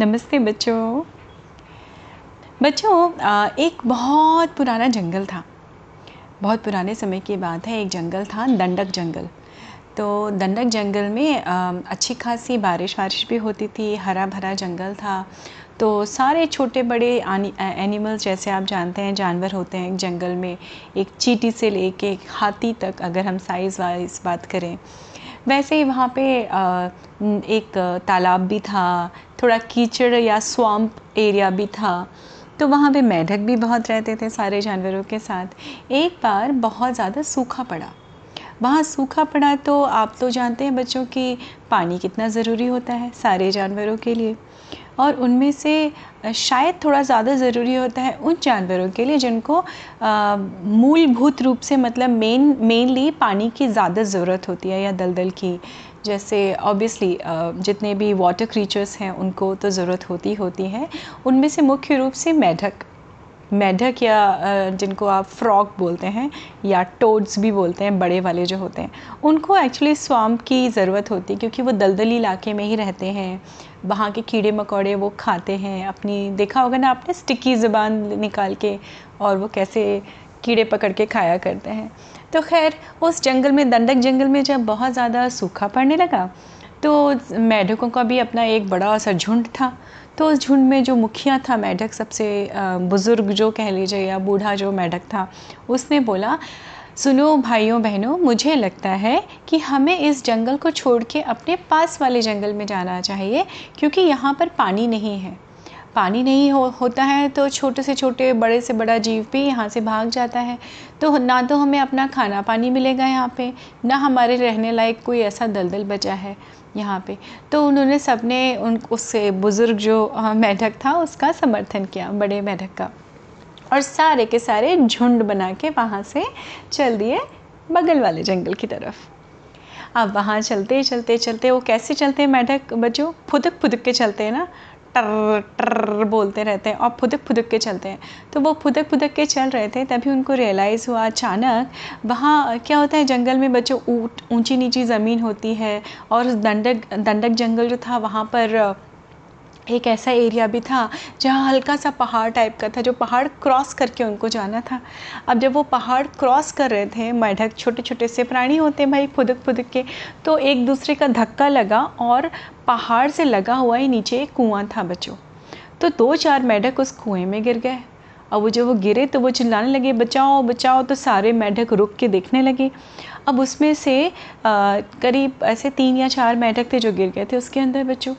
नमस्ते बच्चों। बच्चों एक बहुत पुराना जंगल था। बहुत पुराने समय की बात है, एक जंगल था, दंडक जंगल। तो दंडक जंगल में अच्छी खासी बारिश वारिश भी होती थी हरा भरा जंगल था। तो सारे छोटे बड़े एनिमल्स जैसे आप जानते हैं, जानवर होते हैं जंगल में, एक चीटी से लेके एक हाथी तक अगर हम साइज़ वाइज बात करें वैसे ही वहाँ पे एक तालाब भी था, थोड़ा कीचड़ या स्वाम्प एरिया भी था। तो वहाँ पे मेढक भी बहुत रहते थे सारे जानवरों के साथ। एक बार बहुत ज़्यादा सूखा पड़ा। वहाँ सूखा पड़ा तो आप तो जानते हैं बच्चों कि पानी कितना ज़रूरी होता है सारे जानवरों के लिए। और उनमें से शायद थोड़ा ज़्यादा ज़रूरी होता है उन जानवरों के लिए जिनको मूलभूत रूप से मतलब मेन, मेनली पानी की ज़्यादा ज़रूरत होती है या दलदल की। जैसे ऑब्वियसली जितने भी वाटर क्रीचर्स हैं उनको तो ज़रूरत होती होती है। उनमें से मुख्य रूप से मेढक। मेढक या जिनको आप फ्रॉक बोलते हैं या टोड्स भी बोलते हैं, बड़े वाले जो होते हैं, उनको एक्चुअली स्वाम्प की ज़रूरत होती है क्योंकि वो दलदली इलाके में ही रहते हैं। वहाँ के कीड़े मकोड़े वो खाते हैं, अपनी, देखा होगा ना आपने, स्टिकी ज़बान निकाल के और वो कैसे कीड़े पकड़ के खाया करते हैं। तो खैर, उस जंगल में, दंडक जंगल में जब बहुत ज़्यादा सूखा पड़ने लगा तो मेढकों का भी अपना एक बड़ा सा झुंड था। तो उस झुंड में जो मुखिया था मेढक, सबसे बुज़ुर्ग जो कह लीजिए या बूढ़ा जो मेढक था, उसने बोला, सुनो भाइयों बहनों, मुझे लगता है कि हमें इस जंगल को छोड़ के अपने पास वाले जंगल में जाना चाहिए, क्योंकि यहाँ पर पानी नहीं है। पानी नहीं हो, होता है तो छोटे से छोटे, बड़े से बड़ा जीव भी यहाँ से भाग जाता है। तो ना तो हमें अपना खाना पानी मिलेगा यहाँ पे, ना हमारे रहने लायक कोई ऐसा दलदल बचा है यहाँ पे। तो उन्होंने सबने उन, उससे बुज़ुर्ग जो मेढक था उसका समर्थन किया, बड़े मेढक का। और सारे के सारे झुंड बना के वहाँ से चल दिए बगल वाले जंगल की तरफ़। अब वहाँ चलते चलते चलते वो कैसे चलते हैं मेढक? बच्चों फुदक फुदक के चलते हैं ना। टर टर बोलते रहते हैं और फुदक फुदक के चलते हैं। तो वो फुदक फुदक के चल रहे थे, तभी उनको रियलाइज़ हुआ अचानक वहाँ क्या होता है, जंगल में बच्चों ऊँट ऊँची नीची ज़मीन होती है और दंडक दंडक जंगल जो था वहाँ पर एक ऐसा एरिया भी था जहाँ हल्का सा पहाड़ टाइप का था, जो पहाड़ क्रॉस करके उनको जाना था। अब जब वो पहाड़ क्रॉस कर रहे थे, मेढक छोटे छोटे से प्राणी होते हैं भाई फुदक फुदक के तो एक दूसरे का धक्का लगा और पहाड़ से लगा हुआ ही नीचे एक कुआँ था बच्चों। तो दो चार मेढक उस कुएँ में गिर गए। अब वो जब वो गिरे तो वो चिल्लाने लगे, बचाओ बचाओ! तो सारे मेढक रुक के देखने लगे। अब उसमें से करीब ऐसे तीन या चार मेढक थे जो गिर गए थे उसके अंदर बच्चों।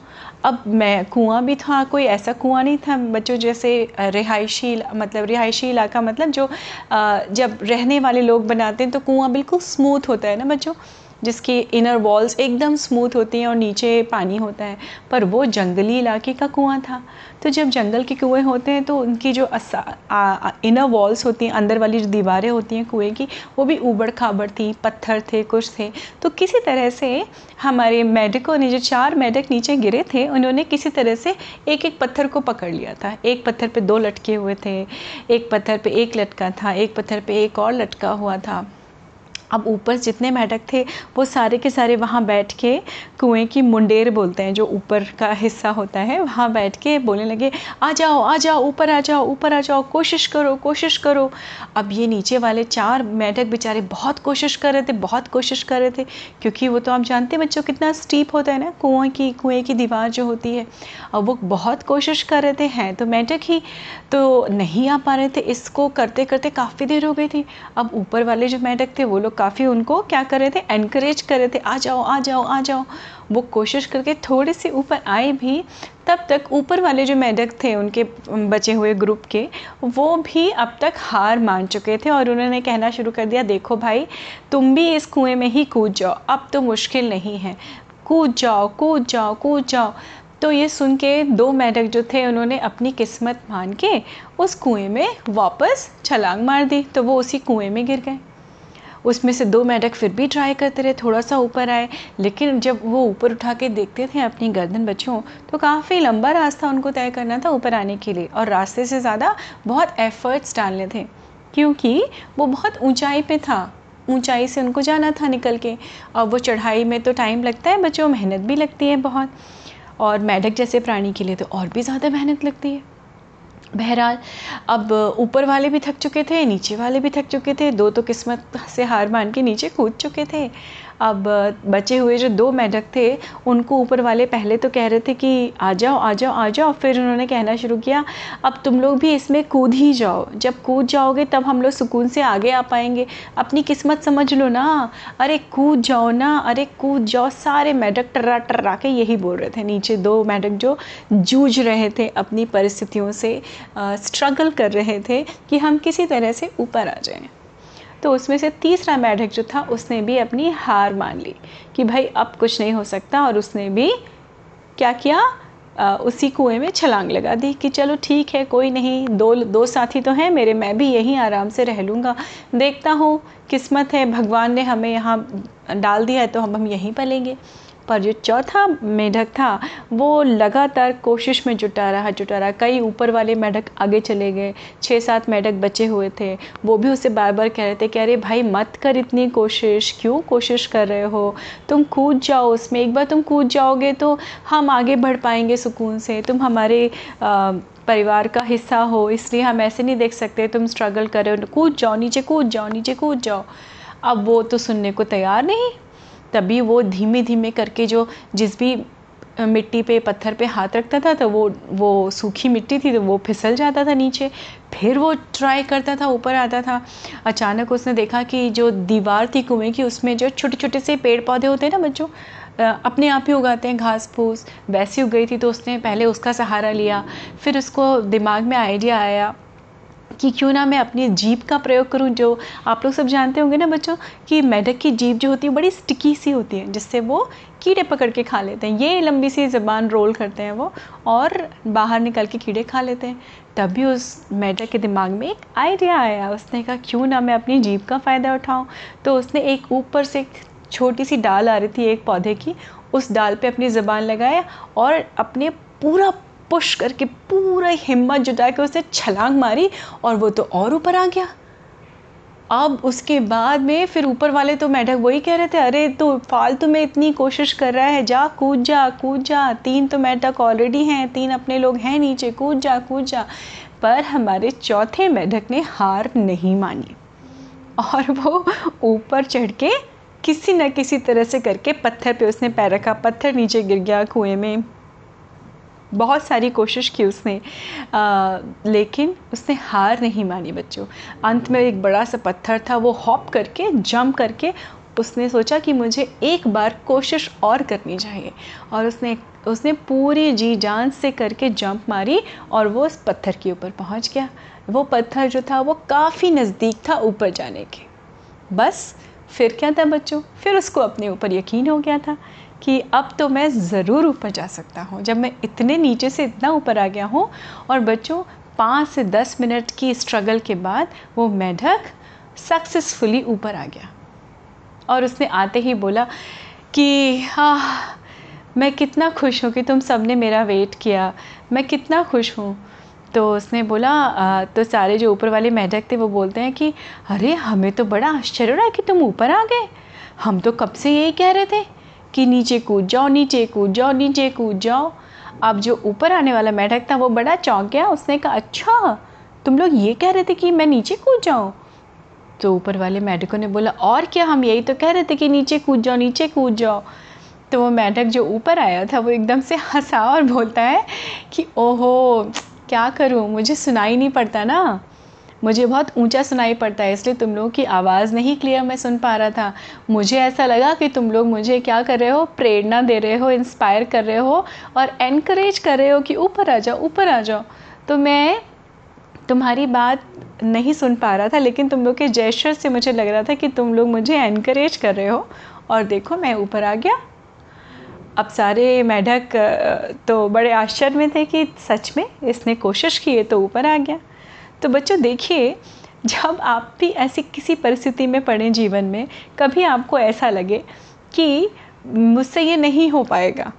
अब मैं कुआँ भी था, कोई ऐसा कुआँ नहीं था, बच्चों जैसे रिहायशी मतलब रिहायशी इलाका मतलब जो जब रहने वाले लोग बनाते हैं तो कुआँ बिल्कुल स्मूथ होता है ना बच्चों? जिसकी इनर वॉल्स एकदम स्मूथ होती हैं और नीचे पानी होता है, पर वो जंगली इलाके का कुआँ था। तो जब जंगल के कुएँ होते हैं तो उनकी जो इनर वॉल्स होती हैं, अंदर वाली जो दीवारें होती हैं कुएँ की, वो भी ऊबड़ खाबड़ थी, पत्थर थे, कुछ थे। तो किसी तरह से हमारे मेडिकों ने जो चार मेडिक नीचे गिरे थे, उन्होंने किसी तरह से एक एक पत्थर को पकड़ लिया था। एक पत्थर पे दो लटके हुए थे, एक पत्थर पे एक लटका था, एक पत्थर पे एक और लटका हुआ था। अब ऊपर जितने मेढक थे, वो सारे के सारे वहाँ बैठ के कुएँ की मुंडेर बोलते हैं, जो ऊपर का हिस्सा होता है, वहाँ बैठ के बोलने लगे, आ जाओ आ जाओ, ऊपर आ जाओ, ऊपर आ जाओ, कोशिश करो कोशिश करो। अब ये नीचे वाले चार मेढक बेचारे बहुत कोशिश कर रहे थे, बहुत कोशिश कर रहे थे, क्योंकि वो तो आप जानते हैं बच्चों कितना स्टीप होता है ना, कुएँ की कुएँ की दीवार जो होती है, अब वो बहुत कोशिश कर रहे थे, हैं तो मेढक ही तो नहीं आ पा रहे थे, इसको करते करते काफ़ी देर हो गई थी, अब ऊपर वाले जो मेढक थे, वो लोग काफ़ी उनको क्या कर रहे थे? एनकरेज कर रहे थे, आ जाओ आ जाओ आ जाओ। वो कोशिश करके थोड़े से ऊपर आए भी, तब तक ऊपर वाले जो मेढक थे, उनके बचे हुए ग्रुप के, वो भी अब तक हार मान चुके थे और उन्होंने कहना शुरू कर दिया, देखो भाई, तुम भी इस कुएँ में ही कूद जाओ, अब तो मुश्किल नहीं है। कूद जाओ कूद जाओ कूद जाओ। तो ये सुन के दो मेढक जो थे, उन्होंने अपनी किस्मत मान के उस कुएँ में वापस छलांग मार दी तो वो उसी कुएँ में गिर गए। उसमें से दो मेढक फिर भी ट्राई करते रहे थोड़ा सा ऊपर आए। लेकिन जब वो ऊपर उठा के देखते थे अपनी गर्दन बच्चों तो काफ़ी लंबा रास्ता उनको तय करना था ऊपर आने के लिए और रास्ते से ज़्यादा बहुत एफ़र्ट्स डालने थे। क्योंकि वो बहुत ऊंचाई पे था। ऊंचाई से उनको जाना था निकल के। और वो चढ़ाई में तो टाइम लगता है, बच्चों, मेहनत भी लगती है बहुत। और मेढक जैसे प्राणी के लिए तो और भी ज़्यादा मेहनत लगती है। बहरहाल, अब ऊपर वाले भी थक चुके थे, नीचे वाले भी थक चुके थे, दो तो किस्मत से हार मान के नीचे कूद चुके थे। अब बचे हुए जो दो मेढक थे, उनको ऊपर वाले पहले तो कह रहे थे कि, आ जाओ आ जाओ आ जाओ। फिर उन्होंने कहना शुरू किया, अब तुम लोग भी इसमें कूद ही जाओ। जब कूद जाओगे, तब हम लोग सुकून से आगे आ पाएँगे। अपनी किस्मत समझ लो ना। अरे, कूद जाओ ना। अरे, कूद जाओ। सारे मेढक टर्रा टर्रा के यही बोल रहे थे। नीचे दो मेढक जो जूझ रहे थे अपनी परिस्थितियों से स्ट्रगल कर रहे थे कि हम किसी तरह से ऊपर आ जाएँ। तो उसमें से तीसरा मैढक जो था उसने भी अपनी हार मान ली कि भाई अब कुछ नहीं हो सकता और उसने भी क्या किया? आ, उसी कुएँ में छलांग लगा दी कि चलो ठीक है कोई नहीं दो दो साथी तो हैं मेरे मैं भी यहीं आराम से रह लूँगा। देखता हूँ किस्मत है भगवान ने हमें यहाँ डाल दिया है तो हम हम यहीं पलेंगे। पर जो चौथा मेढक था वो लगातार कोशिश में जुटा रहा जुटा रहा कई ऊपर वाले मेढक आगे चले गए। छः सात मेढक बचे हुए थे। वो भी उसे बार बार कह रहे थे कि अरे भाई मत कर इतनी कोशिश। क्यों कोशिश कर रहे हो? तुम कूद जाओ उसमें। एक बार तुम कूद जाओगे तो हम आगे बढ़ पाएँगे सुकून से। तुम हमारे आ, परिवार का हिस्सा हो इसलिए हम ऐसे नहीं देख सकते। तुम स्ट्रगल कर कूद जाओ नीचे कूद जाओ नीचे कूद जाओ। अब वो तो सुनने को तैयार नहीं। तभी वो धीमे धीमे करके जो जिस भी मिट्टी पे, पत्थर पे हाथ रखता था तो वो वो सूखी मिट्टी थी तो वो फिसल जाता था नीचे। फिर वो ट्राई करता था, ऊपर आता था। अचानक उसने देखा कि जो दीवार थी कुएँ की, उसमें जो छोटे छोटे से पेड़ पौधे होते हैं ना बच्चों अपने आप ही उगाते हैं घास फूस वैसी उग गई थी तो उसने पहले उसका सहारा लिया, फिर उसको दिमाग में आइडिया आया कि क्यों ना मैं अपनी जीप का प्रयोग करूँ, जो आप लोग सब जानते होंगे ना बच्चों, कि मेढक की जीप जो होती है बड़ी स्टिकी सी होती है, जिससे वो कीड़े पकड़ के खा लेते हैं। ये लंबी सी ज़बान रोल करते हैं वो, और बाहर निकल के कीड़े खा लेते हैं। तभी उस मेढक के दिमाग में एक आइडिया आया। उसने कहा, क्यों ना मैं अपनी जीप का फ़ायदा उठाऊँ? तो उसने एक ऊपर से छोटी सी डाल आ रही थी एक पौधे की, उस डाल पे अपनी ज़बान लगाया और अपने पूरा पुश करके पूरा हिम्मत जुटा के उसने छलांग मारी और वो तो और ऊपर आ गया। अब उसके बाद में फिर ऊपर वाले तो मेढक वही कह रहे थे, अरे तो फालतू में इतनी कोशिश कर रहा है, जा, कूद जा कूद जा। तीन तो मेढक ऑलरेडी हैं, तीन अपने लोग हैं नीचे, कूद जा कूद जा। पर हमारे चौथे मेढक ने हार नहीं मानी। और वो ऊपर चढ़ के किसी न किसी तरह से करके पत्थर पे उसने पैर रखा, पत्थर नीचे गिर गया कुएँ में। बहुत सारी कोशिश की उसने। आ, लेकिन उसने हार नहीं मानी बच्चों। अंत में एक बड़ा सा पत्थर था वो हॉप करके जंप करके उसने सोचा कि मुझे एक बार कोशिश और करनी चाहिए। और उसने उसने पूरी जी जान से करके जंप मारी और वो उस पत्थर के ऊपर पहुँच गया। वो पत्थर जो था वो काफ़ी नज़दीक था ऊपर जाने के। बस फिर क्या था बच्चों? फिर उसको अपने ऊपर यकीन हो गया था। कि अब तो मैं ज़रूर ऊपर जा सकता हूँ। जब मैं इतने नीचे से इतना ऊपर आ गया हूँ और बच्चों पाँच से दस मिनट की स्ट्रगल के बाद वो मेढक सक्सेसफुली ऊपर आ गया। और उसने आते ही बोला कि हाँ मैं कितना खुश हूँ कि तुम सबने मेरा वेट किया। मैं कितना खुश हूँ। तो उसने बोला आ, तो सारे जो ऊपर वाले मेढक थे वो बोलते हैं कि अरे हमें तो बड़ा आश्चर्य रहा कि तुम ऊपर आ गए। हम तो कब से यही कह रहे थे? कि नीचे कूद जाओ, नीचे कूद जाओ, नीचे कूद जाओ। अब जो ऊपर आने वाला मेढक था, वो बड़ा चौंक गया। उसने कहा अच्छा तुम लोग ये कह रहे थे कि मैं नीचे कूद जाऊँ? तो ऊपर वाले मेढकों ने बोला, और क्या, हम यही तो कह रहे थे कि नीचे कूद जाओ, नीचे कूद जाओ। तो वो मेढक जो ऊपर आया था, वो एकदम से हंसा और बोलता है कि, ओहो, क्या करूँ? मुझे सुनाई नहीं पड़ता ना। मुझे बहुत ऊँचा सुनाई पड़ता है, इसलिए तुम लोगों की आवाज़ नहीं क्लियर मैं सुन पा रहा था। मुझे ऐसा लगा कि तुम लोग मुझे क्या कर रहे हो? प्रेरणा दे रहे हो इंस्पायर कर रहे हो और एनकरेज कर रहे हो कि ऊपर आ जाओ, ऊपर आ जाओ। तो मैं तुम्हारी बात नहीं सुन पा रहा था, लेकिन तुम लोग के जेस्चर से मुझे लग रहा था कि तुम लोग मुझे एनकरेज कर रहे हो। और देखो, मैं ऊपर आ गया। अब सारे मेढक तो बड़े आश्चर्य में थे कि सच में इसने कोशिश की है तो ऊपर आ गया। तो बच्चों देखिए, जब आप भी ऐसी किसी परिस्थिति में पड़े जीवन में, कभी आपको ऐसा लगे कि मुझसे ये नहीं हो पाएगा।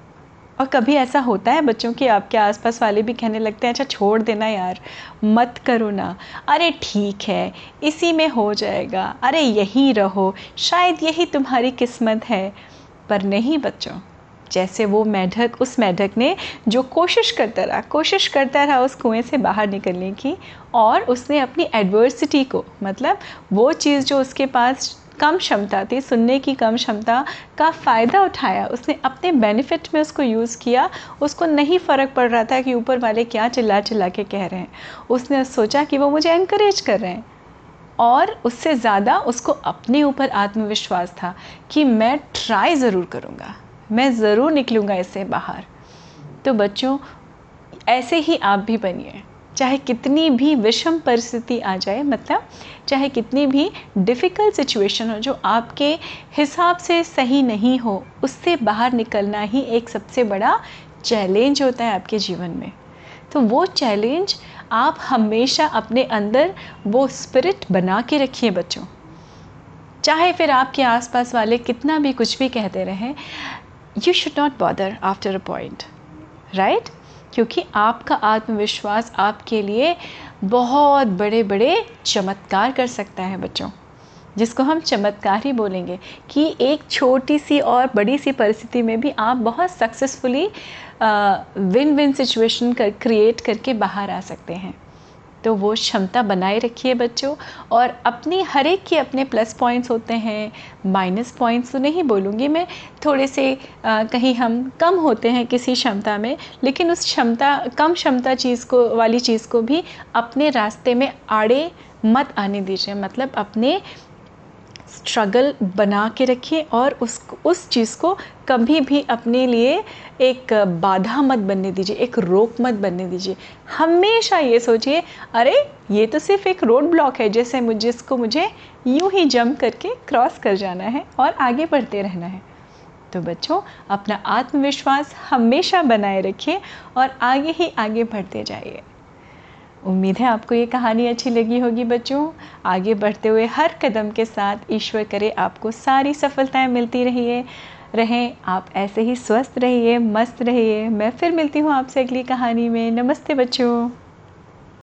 और कभी ऐसा होता है बच्चों कि आपके आसपास वाले भी कहने लगते हैं अच्छा छोड़ देना यार, मत करो ना। अरे ठीक है, इसी में हो जाएगा। अरे यहीं रहो, शायद यही तुम्हारी किस्मत है। पर नहीं बच्चों जैसे वो मेढक, उस मेढक ने जो कोशिश करता रहा, कोशिश करता रहा उस कुएँ से बाहर निकलने की और उसने अपनी एडवर्सिटी को मतलब वो चीज़ जो उसके पास कम क्षमता थी, सुनने की कम क्षमता का फ़ायदा उठाया, उसने अपने बेनिफिट में उसको यूज़ किया, उसको नहीं फ़र्क पड़ रहा था कि ऊपर वाले क्या चिल्ला चिल्ला के कह रहे हैं। उसने सोचा कि वो मुझे इनक्रेज कर रहे हैं। और उससे ज़्यादा उसको अपने ऊपर आत्मविश्वास था कि मैं ट्राई ज़रूर करूँगा। मैं ज़रूर निकलूँगा इससे बाहर। तो बच्चों, ऐसे ही आप भी बनिए। चाहे कितनी भी विषम परिस्थिति आ जाए मतलब चाहे कितनी भी डिफ़िकल्ट सिचुएशन हो जो आपके हिसाब से सही नहीं हो, उससे बाहर निकलना ही एक सबसे बड़ा चैलेंज होता है आपके जीवन में। तो वो चैलेंज आप हमेशा अपने अंदर वो स्पिरिट बना के रखिए बच्चों। चाहे फिर आपके आसपास वाले कितना भी कुछ भी कहते रहें you should not bother after a point right क्योंकि आपका आत्मविश्वास आपके लिए बहुत बड़े बड़े चमत्कार कर सकता है बच्चों, जिसको हम चमत्कार ही बोलेंगे कि एक छोटी सी और बड़ी सी परिस्थिति में भी आप बहुत सक्सेसफुली विन विन सिचुएशन कर क्रिएट करके बाहर आ सकते हैं। तो वो क्षमता बनाए रखिए बच्चों। और अपनी हर एक के अपने प्लस पॉइंट्स होते हैं माइनस पॉइंट्स तो नहीं बोलूँगी मैं थोड़े से आ, कहीं हम कम होते हैं किसी क्षमता में लेकिन उस क्षमता कम क्षमता चीज़ को वाली चीज़ को भी अपने रास्ते में आड़े मत आने दीजिए। मतलब अपने स्ट्रगल बना के रखिए और उस उस चीज़ को कभी भी अपने लिए एक बाधा मत बनने दीजिए, एक रोक मत बनने दीजिए। हमेशा ये सोचिए, अरे ये तो सिर्फ़ एक रोड ब्लॉक है, जैसे मुझे, जिसको मुझे यूँ ही जंप करके क्रॉस कर जाना है और आगे बढ़ते रहना है। तो बच्चों, अपना आत्मविश्वास हमेशा बनाए रखिए और आगे ही आगे बढ़ते जाइए। उम्मीद है आपको ये कहानी अच्छी लगी होगी बच्चों। आगे बढ़ते हुए हर कदम के साथ ईश्वर करे आपको सारी सफलताएँ मिलती रहिए। रहें, आप ऐसे ही स्वस्थ रहिए, मस्त रहिए। मैं फिर मिलती हूँ आपसे अगली कहानी में। नमस्ते बच्चों।